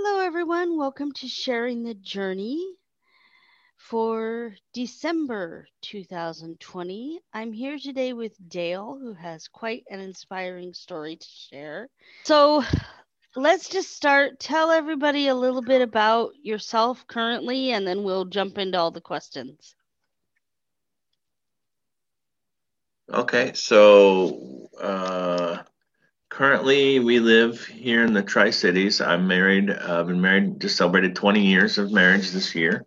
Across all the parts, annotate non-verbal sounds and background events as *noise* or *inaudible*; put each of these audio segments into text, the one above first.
Hello, everyone. Welcome to Sharing the Journey for December 2020. I'm here today with Dale, who has quite an inspiring story to share. So let's just start. Tell everybody a little bit about yourself currently, and then we'll jump into all the questions. Okay, so uh, currently we live here in the Tri Cities. I'm married. I've been married, just celebrated 20 years of marriage this year.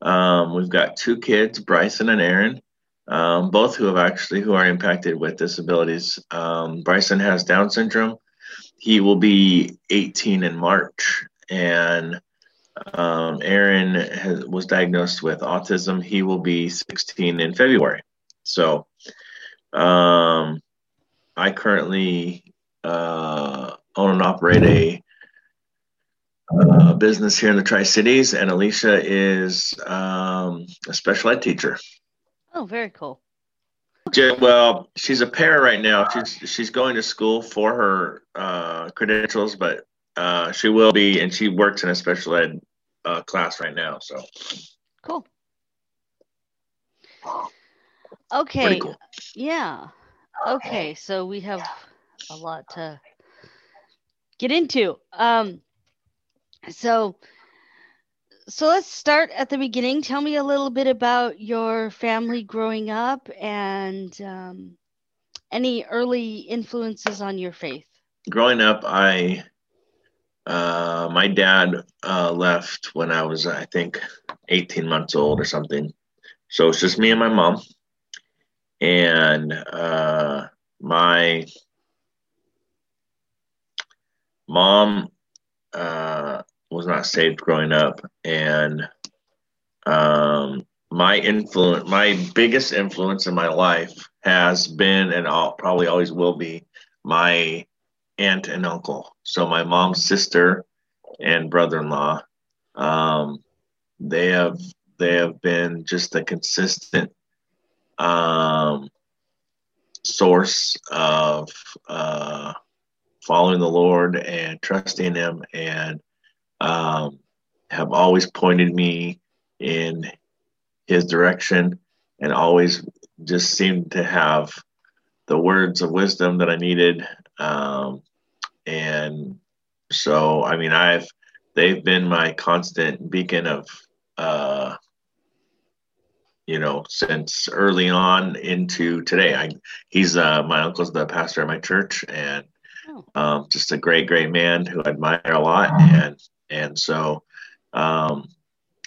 Um, we've got two kids, Bryson and Aaron, um, both who have actually who are impacted with disabilities. Um, Bryson has Down syndrome. He will be 18 in March, and um, Aaron has, was diagnosed with autism. He will be 16 in February. So um, I currently uh, own and operate a, a, business here in the Tri Cities, and Alicia is um, a special ed teacher. Oh, very cool. Well, she's a parent right now. She's she's going to school for her uh, credentials, but uh, she will be, and she works in a special ed uh, class right now. So cool. Okay. Cool. Yeah. Okay. So we have a lot to get into. Um, so, so let's start at the beginning. Tell me a little bit about your family growing up and um, any early influences on your faith. Growing up, I uh, my dad uh, left when I was, I think, 18 months old or something. So it's just me and my mom and uh, my mom uh, was not saved growing up, and um, my influence, my biggest influence in my life has been, and I'll, probably always will be, my aunt and uncle. So my mom's sister and brother-in-law, um, they have they have been just a consistent um, source of uh, following the Lord and trusting Him, and um, have always pointed me in His direction, and always just seemed to have the words of wisdom that I needed. Um, and so, I mean, I've they've been my constant beacon of uh, you know, since early on into today. I he's uh, my uncle's the pastor at my church, and. Um, just a great, great man who I admire a lot, and and so um,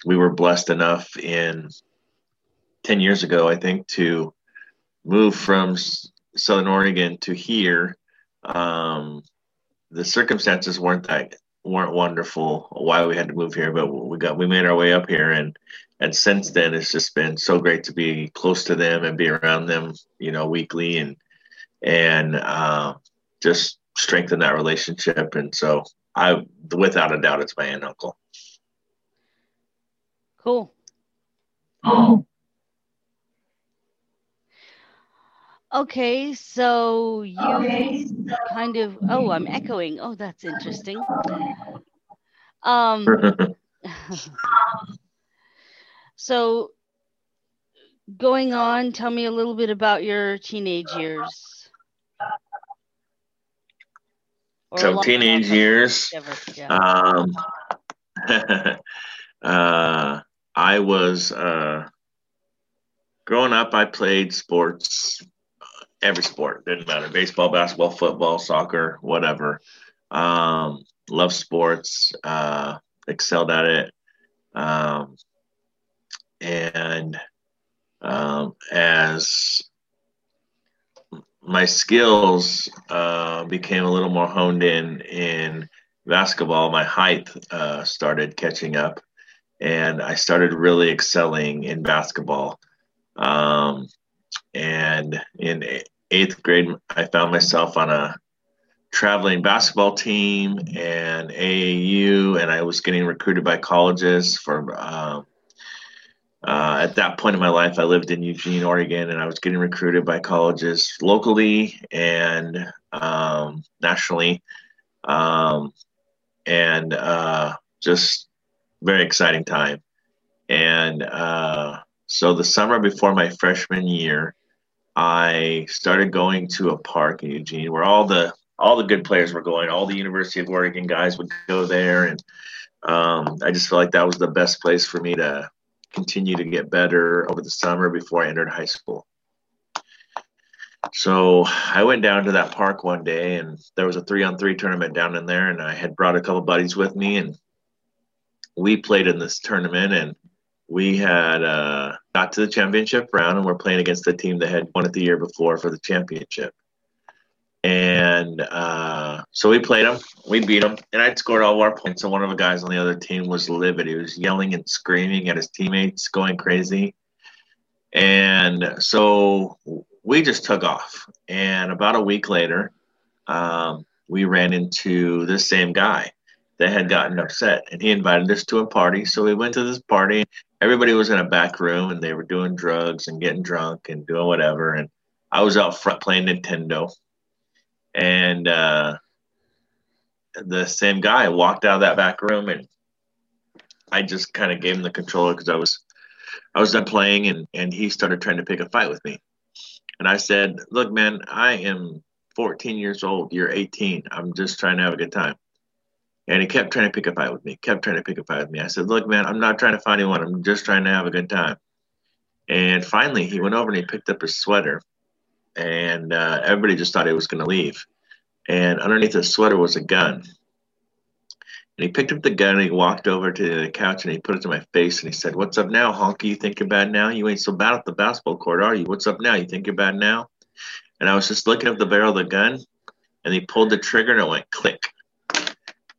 we were blessed enough in ten years ago, I think, to move from Southern Oregon to here. Um, the circumstances weren't that weren't wonderful why we had to move here, but we got we made our way up here and and since then it's just been so great to be close to them and be around them, you know, weekly and and uh, just strengthen that relationship. And so I without a doubt it's my aunt and uncle. Cool. Oh. Okay, so you okay. kind of oh, I'm echoing. Oh, that's interesting. Um *laughs* so going on, tell me a little bit about your teenage years. Or so teenage years. Yeah. Um, *laughs* uh, I was uh, growing up. I played sports every sport didn't matter baseball basketball football soccer whatever um, love sports uh, excelled at it um, and um, as my skills uh, became a little more honed in in basketball my height uh, started catching up and i started really excelling in basketball um, and in eighth grade, I found myself on a traveling basketball team and AAU, and I was getting recruited by colleges for. Um, uh, at that point in my life, I lived in Eugene, Oregon, and I was getting recruited by colleges locally and um, nationally. Um, and uh, just very exciting time. And uh, so the summer before my freshman year, I started going to a park in Eugene where all the all the good players were going. All the University of Oregon guys would go there, and um, I just felt like that was the best place for me to continue to get better over the summer before I entered high school. So I went down to that park one day, and there was a three-on-three tournament down in there, and I had brought a couple buddies with me, and we played in this tournament, and we had uh, got to the championship round, and we're playing against the team that had won it the year before for the championship. And uh, so we played them, we beat them, and I'd scored all our points. And one of the guys on the other team was livid. He was yelling and screaming at his teammates, going crazy. And so we just took off. And about a week later, um, we ran into this same guy that had gotten upset, and he invited us to a party. So we went to this party. Everybody was in a back room, and they were doing drugs and getting drunk and doing whatever. And I was out front playing Nintendo and uh, the same guy walked out of that back room and I just kind of gave him the controller because I was I was done playing and and he started trying to pick a fight with me. And I said, "Look, man, I am 14 years old. You're 18. I'm just trying to have a good time." And he kept trying to pick a fight with me. Kept trying to pick a fight with me. I said, "Look, man, I'm not trying to fight anyone. I'm just trying to have a good time." And finally, he went over and he picked up his sweater and uh, everybody just thought he was going to leave. And underneath his sweater was a gun. And he picked up the gun and he walked over to the couch and he put it to my face and he said, What's up now, honky? You think you're bad now? You ain't so bad at the basketball court, are you? What's up now? You think you're bad now? And I was just looking at the barrel of the gun and he pulled the trigger and it went click.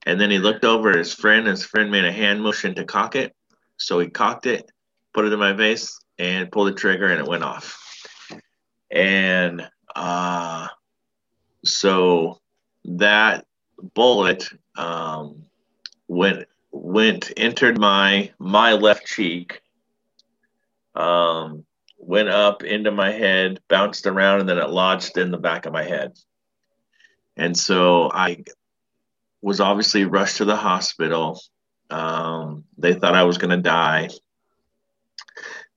And then he looked over at his friend. His friend made a hand motion to cock it. So he cocked it, put it in my face, and pulled the trigger and it went off and uh, so that bullet um, went went entered my my left cheek um, went up into my head bounced around and then it lodged in the back of my head. And so i was obviously rushed to the hospital. Um, they thought i was going to die.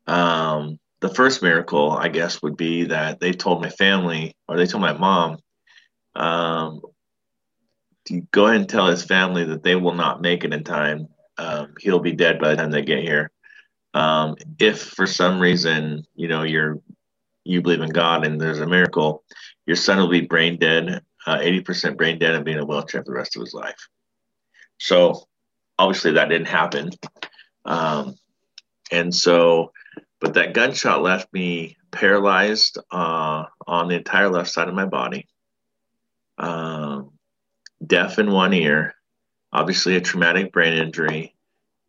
Um, the first miracle, I guess, would be that they told my family or they told my mom um, to go ahead and tell his family that they will not make it in time. Um, he'll be dead by the time they get here. Um, if for some reason, you know, you're you believe in God and there's a miracle, your son will be brain dead, uh, 80% brain dead, and be in a wheelchair for the rest of his life. So obviously that didn't happen. Um, and so but that gunshot left me paralyzed uh, on the entire left side of my body, um, deaf in one ear, obviously a traumatic brain injury.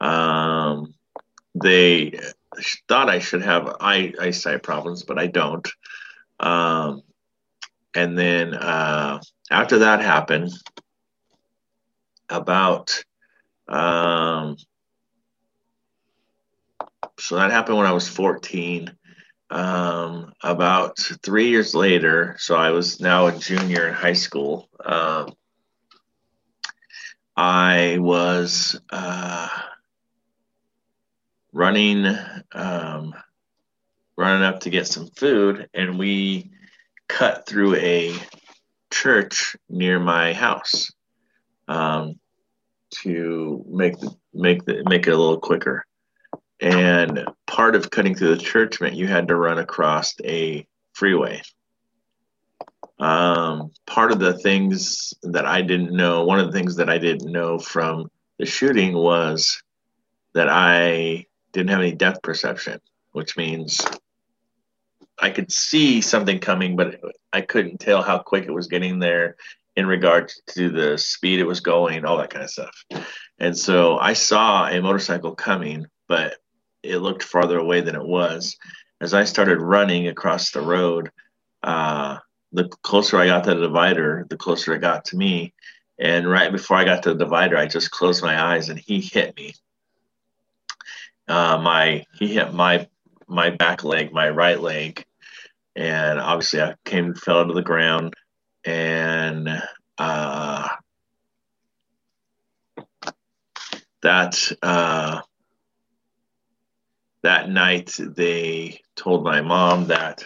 Um, they thought I should have eye, eyesight problems, but I don't. Um, and then uh, after that happened, about um, so that happened when I was 14. Um, about three years later, so I was now a junior in high school. Um, I was uh, running, um, running up to get some food, and we cut through a church near my house um, to make the, make the make it a little quicker and part of cutting through the church meant you had to run across a freeway. Um, part of the things that I didn't know, one of the things that I didn't know from the shooting was that I didn't have any depth perception, which means I could see something coming, but I couldn't tell how quick it was getting there in regards to the speed it was going, all that kind of stuff. And so I saw a motorcycle coming, but it looked farther away than it was. As I started running across the road, uh, the closer I got to the divider, the closer it got to me. And right before I got to the divider, I just closed my eyes and he hit me. Uh, my he hit my my back leg, my right leg, and obviously I came fell to the ground and uh, that uh, that night they told my mom that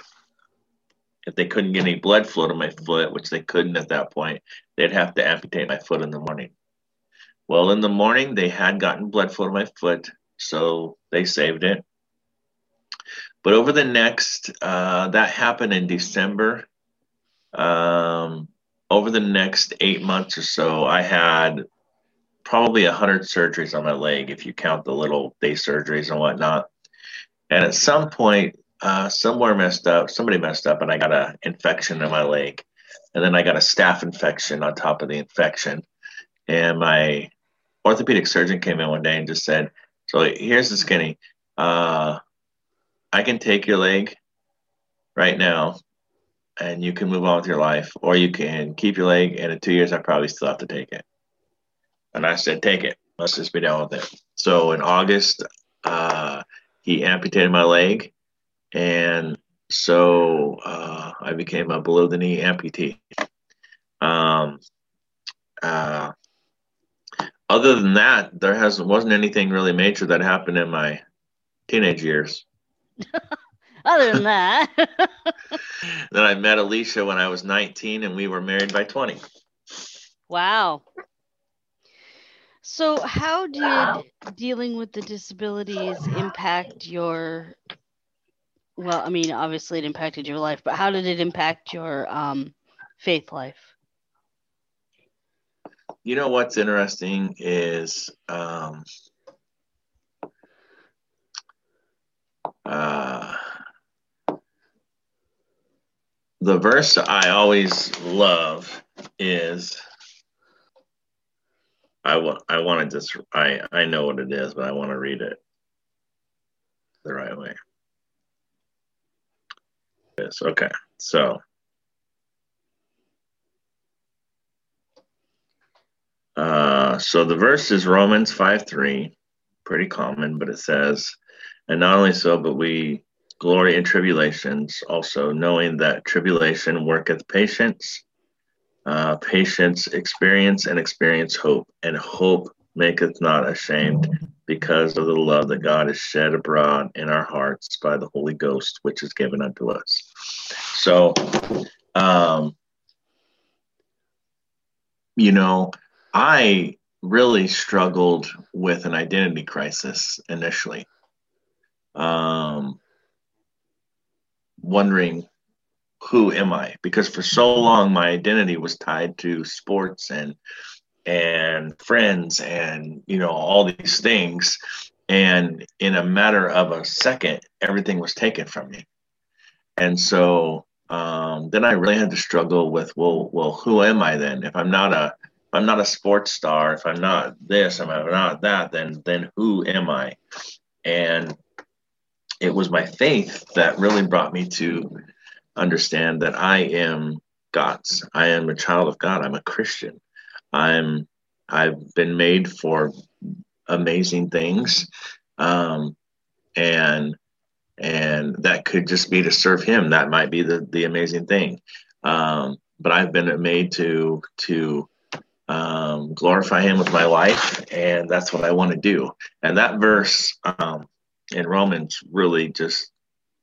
if they couldn't get any blood flow to my foot, which they couldn't at that point, they'd have to amputate my foot in the morning. Well, in the morning, they had gotten blood flow to my foot, so they saved it. But over the next, uh, that happened in December. Um, over the next eight months or so, I had probably a hundred surgeries on my leg, if you count the little day surgeries and whatnot. And at some point, uh, somewhere messed up, somebody messed up, and I got an infection in my leg. And then I got a staph infection on top of the infection. And my orthopedic surgeon came in one day and just said, So here's the skinny. Uh, I can take your leg right now and you can move on with your life, or you can keep your leg, and in two years, I probably still have to take it. And I said, Take it. Let's just be done with it. So in August, uh, he amputated my leg and so uh, I became a below the knee amputee. Um, uh, other than that, there hasn't wasn't anything really major that happened in my teenage years. *laughs* other than that, *laughs* then I met Alicia when I was 19, and we were married by 20. Wow. So, how did dealing with the disabilities impact your well, I mean, obviously it impacted your life, but how did it impact your um, faith life? You know what's interesting is um, uh, the verse I always love is I want I want to just I I know what it is, but I want to read it the right way is. Okay, so uh, so the verse is Romans 5 3, pretty common, but it says, and not only so, but we glory in tribulations, also knowing that tribulation worketh patience, uh, patience experience, and experience hope, and hope maketh not ashamed, because of the love that God has shed abroad in our hearts by the Holy Ghost, which is given unto us. So, um, you know, I really struggled with an identity crisis initially. Um, wondering who am I? Because for so long my identity was tied to sports and and friends and you know all these things. And in a matter of a second everything was taken from me. And so um, then i really had to struggle with well well who am i then? If i'm not a if i'm not a sports star if i'm not this if i'm not that then then who am i? And it was my faith that really brought me to understand that i am god's i am a child of god i'm a christian I'm I've been made for amazing things, um, and and that could just be to serve Him. That might be the the amazing thing. Um, but I've been made to to um, glorify Him with my life, and that's what I want to do. And that verse um, in Romans really just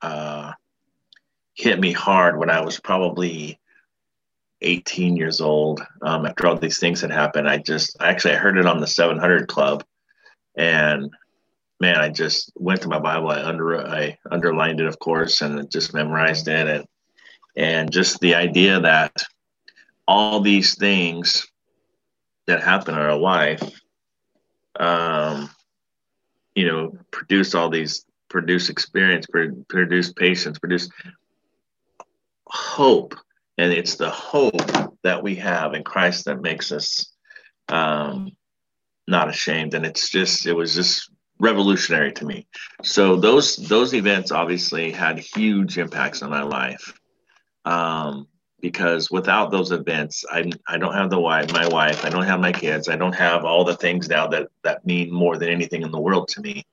uh, hit me hard when I was probably 18 years old um, after all these things had happened. I just actually i heard it on the 700 club and man i just went to my bible. I under i underlined it of course and just memorized it. And and just the idea that all these things that happen in our life um you know produce all these produce experience produce patience produce hope and it's the hope that we have in Christ that makes us um, not ashamed. And it's just, it was just revolutionary to me. So those those events obviously had huge impacts on my life. Um, because without those events, I, I don't have the wife, my wife, I don't have my kids, I don't have all the things now that that mean more than anything in the world to me.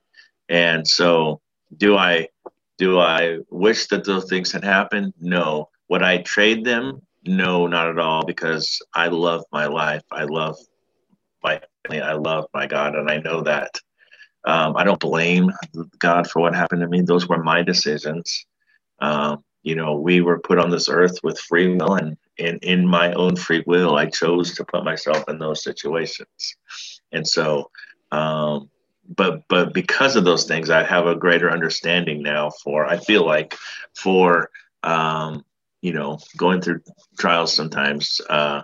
And so, do I do I wish that those things had happened? No, would I trade them? No, not at all, because I love my life. I love my I love my God, and I know that. Um, I don't blame God for what happened to me. Those were my decisions. Um, you know, we were put on this earth with free will, and, and in my own free will, I chose to put myself in those situations. And so, um, but but because of those things, I have a greater understanding now for. I feel like for um, you know going through trials sometimes. Uh,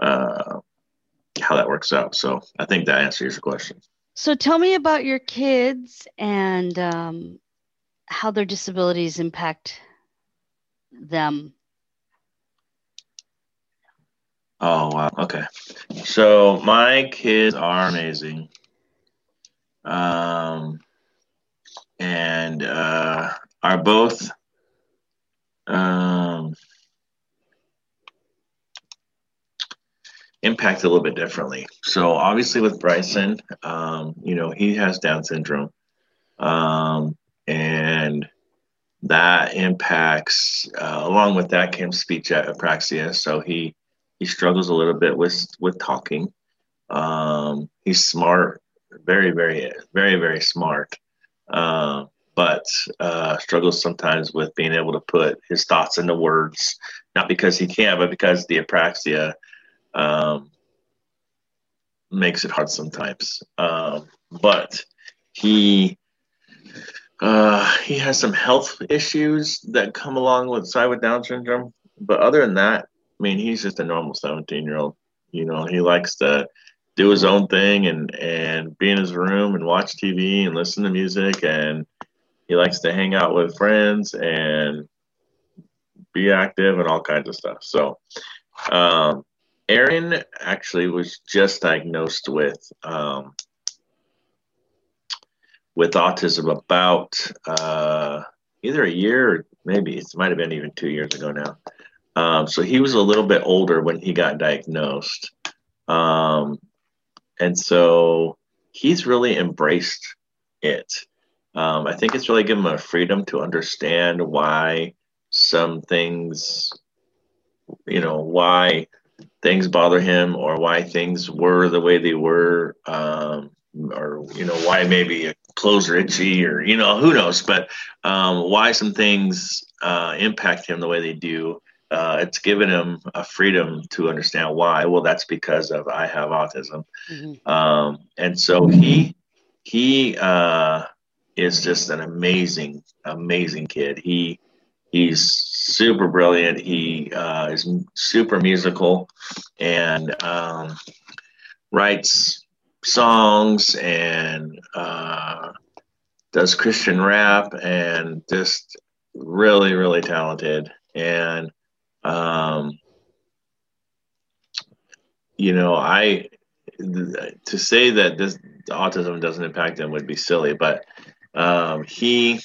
uh, how that works out. So I think that answers your question. So tell me about your kids and um, how their disabilities impact them. Oh wow. Okay. So my kids are amazing. Um, and uh, are both um, impact a little bit differently. So obviously with Bryson, um, you know, he has Down syndrome. Um, and that impacts uh, along with that came speech apraxia. So he he struggles a little bit with with talking. Um, he's smart, very, very, very, very smart. Uh, but uh, struggles sometimes with being able to put his thoughts into words, not because he can't, but because the apraxia um, makes it hard sometimes. Um, but he uh, he has some health issues that come along with side with Down syndrome. But other than that, I mean, he's just a normal 17 year old. You know, he likes to do his own thing and and be in his room and watch TV and listen to music and he likes to hang out with friends and be active and all kinds of stuff. So, um, Aaron actually was just diagnosed with um, with autism about uh, either a year or maybe it might have been even two years ago now. Um, so he was a little bit older when he got diagnosed. Um, and so he's really embraced it. Um, I think it's really given him a freedom to understand why some things, you know, why things bother him or why things were the way they were, um, or you know why maybe clothes are itchy or you know who knows, but um, why some things uh, impact him the way they do. Uh, it's given him a freedom to understand why. Well, that's because of I have autism, mm-hmm. um, and so he he uh, is just an amazing, amazing kid. He he's super brilliant. He uh, is super musical and um, writes songs and uh, does Christian rap and just really, really talented. And, um, you know, I, to say that this autism doesn't impact him would be silly, but um, he,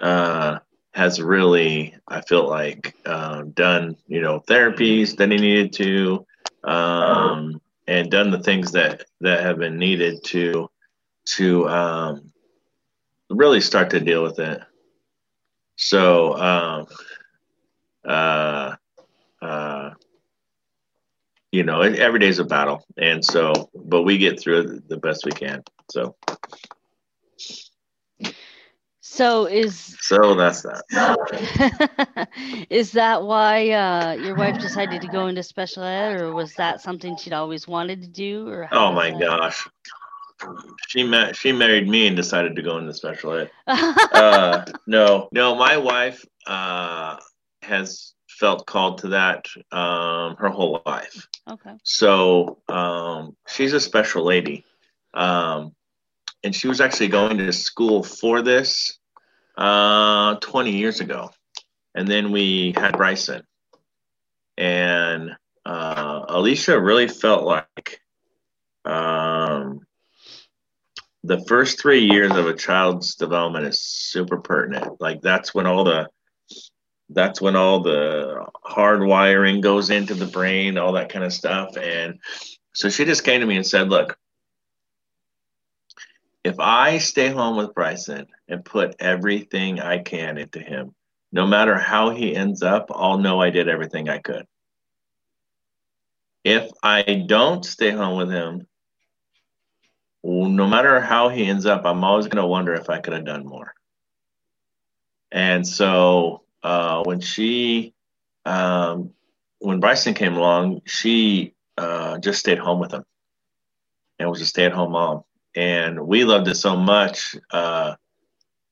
uh, has really, I feel like, uh, done you know therapies that he needed to, um, and done the things that that have been needed to to um, really start to deal with it. So, um, uh, uh, you know, every day is a battle, and so, but we get through it the best we can. So. So is so that's that. *laughs* is that why uh, your wife decided to go into special ed, or was that something she'd always wanted to do? Or oh my that? gosh, she met she married me and decided to go into special ed. *laughs* uh, no, no, my wife uh, has felt called to that um, her whole life. Okay. So um, she's a special lady. Um, and she was actually going to school for this uh, 20 years ago. And then we had Bryson. And uh, Alicia really felt like um, the first three years of a child's development is super pertinent. Like that's when all the that's when all the hard wiring goes into the brain, all that kind of stuff. And so she just came to me and said, Look, if I stay home with Bryson and put everything I can into him, no matter how he ends up, I'll know I did everything I could. if I don't stay home with him, no matter how he ends up, I'm always going to wonder if I could have done more. And so uh, when she, um, when Bryson came along, she uh, just stayed home with him and was a stay at home mom. And we loved it so much. Uh,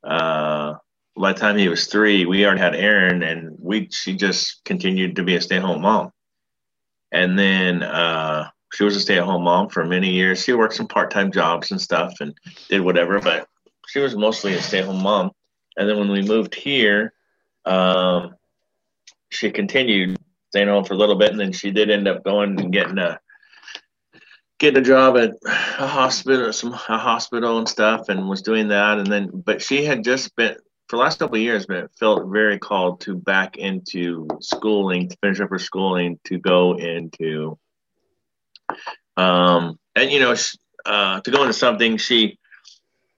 uh, by the time he was three, we already had Aaron, and we she just continued to be a stay at home mom. And then uh, she was a stay at home mom for many years. She worked some part time jobs and stuff and did whatever, but she was mostly a stay at home mom. And then when we moved here, um, she continued staying home for a little bit, and then she did end up going and getting a getting a job at a hospital, some a hospital and stuff, and was doing that. And then, but she had just been for the last couple of years, but felt very called to back into schooling to finish up her schooling to go into, um, and you know, uh, to go into something she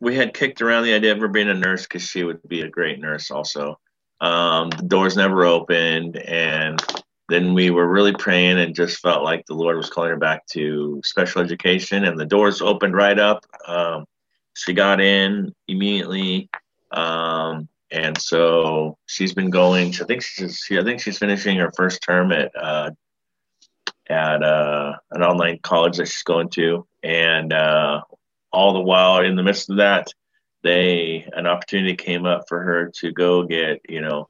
we had kicked around the idea of her being a nurse because she would be a great nurse also. Um, the doors never opened, and then we were really praying and just felt like the Lord was calling her back to special education, and the doors opened right up. Um, she got in immediately, um, and so she's been going. I think she's she, I think she's finishing her first term at uh, at uh, an online college that she's going to, and uh, all the while in the midst of that, they an opportunity came up for her to go get you know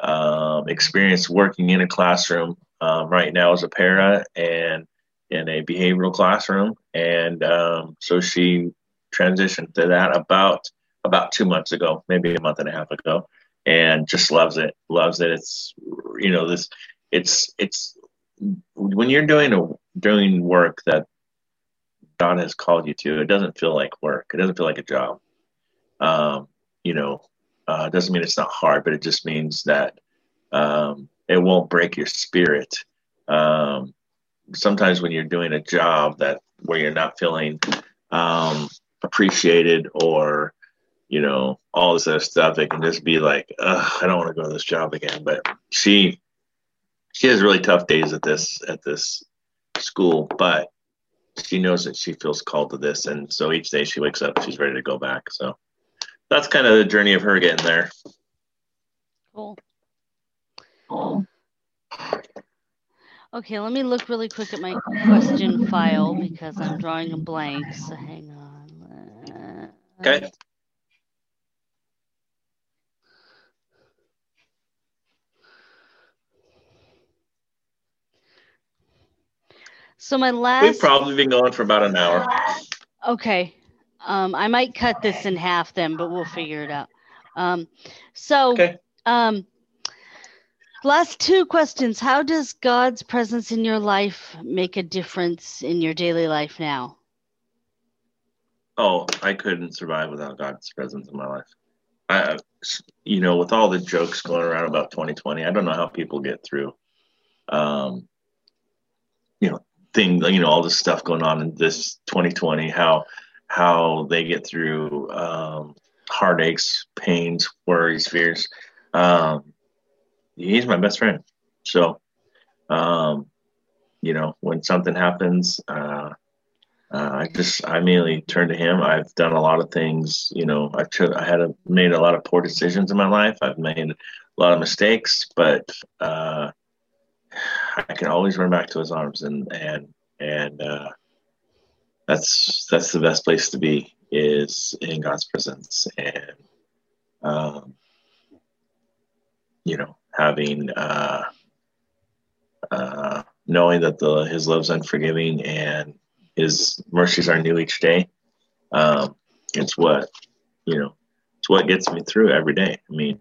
um, experience working in a classroom um, right now as a para and in a behavioral classroom, and um, so she transitioned to that about about two months ago, maybe a month and a half ago, and just loves it. Loves it. It's you know this. It's it's when you're doing a doing work that God has called you to, it doesn't feel like work. It doesn't feel like a job. Um, you know, uh, doesn't mean it's not hard, but it just means that um, it won't break your spirit. Um, sometimes when you're doing a job that where you're not feeling um, appreciated or you know all this other stuff, it can just be like, I don't want to go to this job again. But she she has really tough days at this at this school, but she knows that she feels called to this, and so each day she wakes up, she's ready to go back. So that's kind of the journey of her getting there. Cool. Cool. Okay, let me look really quick at my question file because I'm drawing a blank. So hang on. Okay. So my last. We've probably been going for about an hour. Okay. Um, I might cut this in half then, but we'll figure it out. Um, so, okay. um, last two questions. How does God's presence in your life make a difference in your daily life now? Oh, I couldn't survive without God's presence in my life. I, you know, with all the jokes going around about 2020, I don't know how people get through. Um, you know, thing, you know, all this stuff going on in this 2020, how how they get through um, heartaches, pains, worries, fears. Um, he's my best friend. So, um, you know, when something happens, uh, uh, I just I immediately turn to him. I've done a lot of things. You know, I've ch- I had a, made a lot of poor decisions in my life. I've made a lot of mistakes, but uh, I can always run back to his arms, and and and uh, that's that's the best place to be is in God's presence and um, you know having uh, uh, knowing that the His love's unforgiving and His mercies are new each day. Um, it's what you know. It's what gets me through every day. I mean,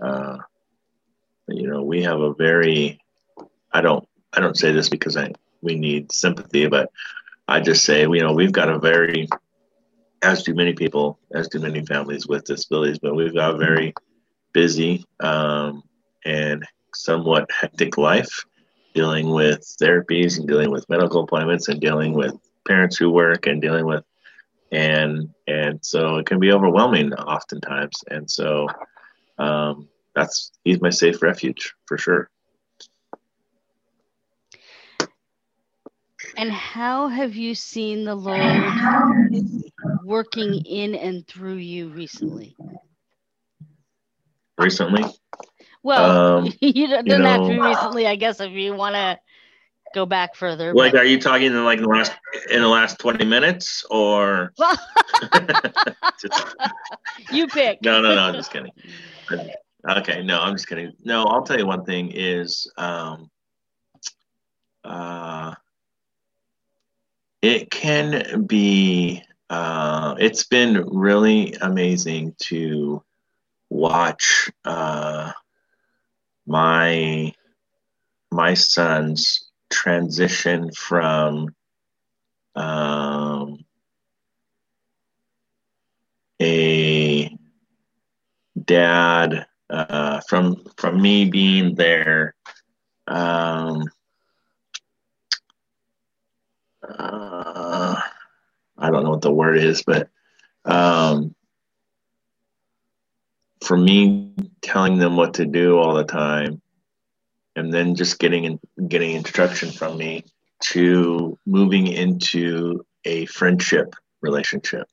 uh, you know, we have a very. I don't. I don't say this because I we need sympathy, but I just say, you know, we've got a very, as do many people, as do many families with disabilities, but we've got a very busy um, and somewhat hectic life dealing with therapies and dealing with medical appointments and dealing with parents who work and dealing with and and so it can be overwhelming oftentimes. And so um, that's he's my safe refuge for sure And how have you seen the Lord working in and through you recently? Recently? Well, um, *laughs* you don't, you know, have to be recently, I guess, if you want to go back further. Like, but... are you talking in like the last in the last twenty minutes, or? just... *laughs* you pick. No, no, no. I'm just kidding. Okay, no, I'm just kidding. No, I'll tell you one thing is, um, uh, it can be. Uh, it's been really amazing to watch uh, my my son's transition from um, a dad uh, from from me being there um, uh, I don't know what the word is, but um, for me telling them what to do all the time and then just getting in, getting instruction from me to moving into a friendship relationship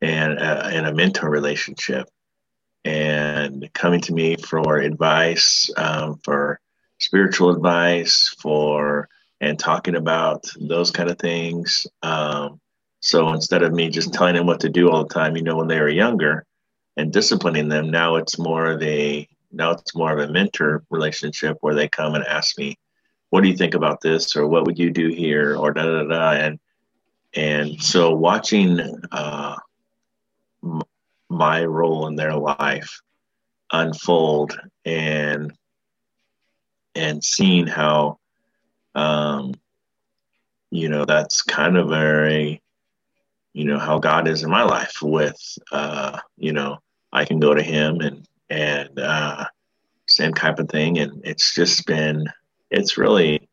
and a, and a mentor relationship and coming to me for advice um, for spiritual advice for and talking about those kind of things um, so instead of me just telling them what to do all the time you know when they were younger and disciplining them. Now it's more of a now it's more of a mentor relationship where they come and ask me, "What do you think about this?" or "What would you do here?" or da da da. And and so watching uh, my role in their life unfold and and seeing how um, you know that's kind of very you know how God is in my life with uh, you know I can go to Him and and uh, same type of thing, and it's just been it's really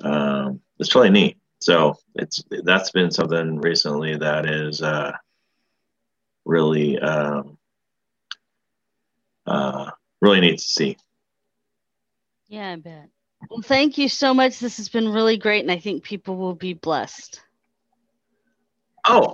um, it's really neat. So it's that's been something recently that is uh, really um, uh, really neat to see. Yeah, I bet. Well, thank you so much. This has been really great, and I think people will be blessed. Oh,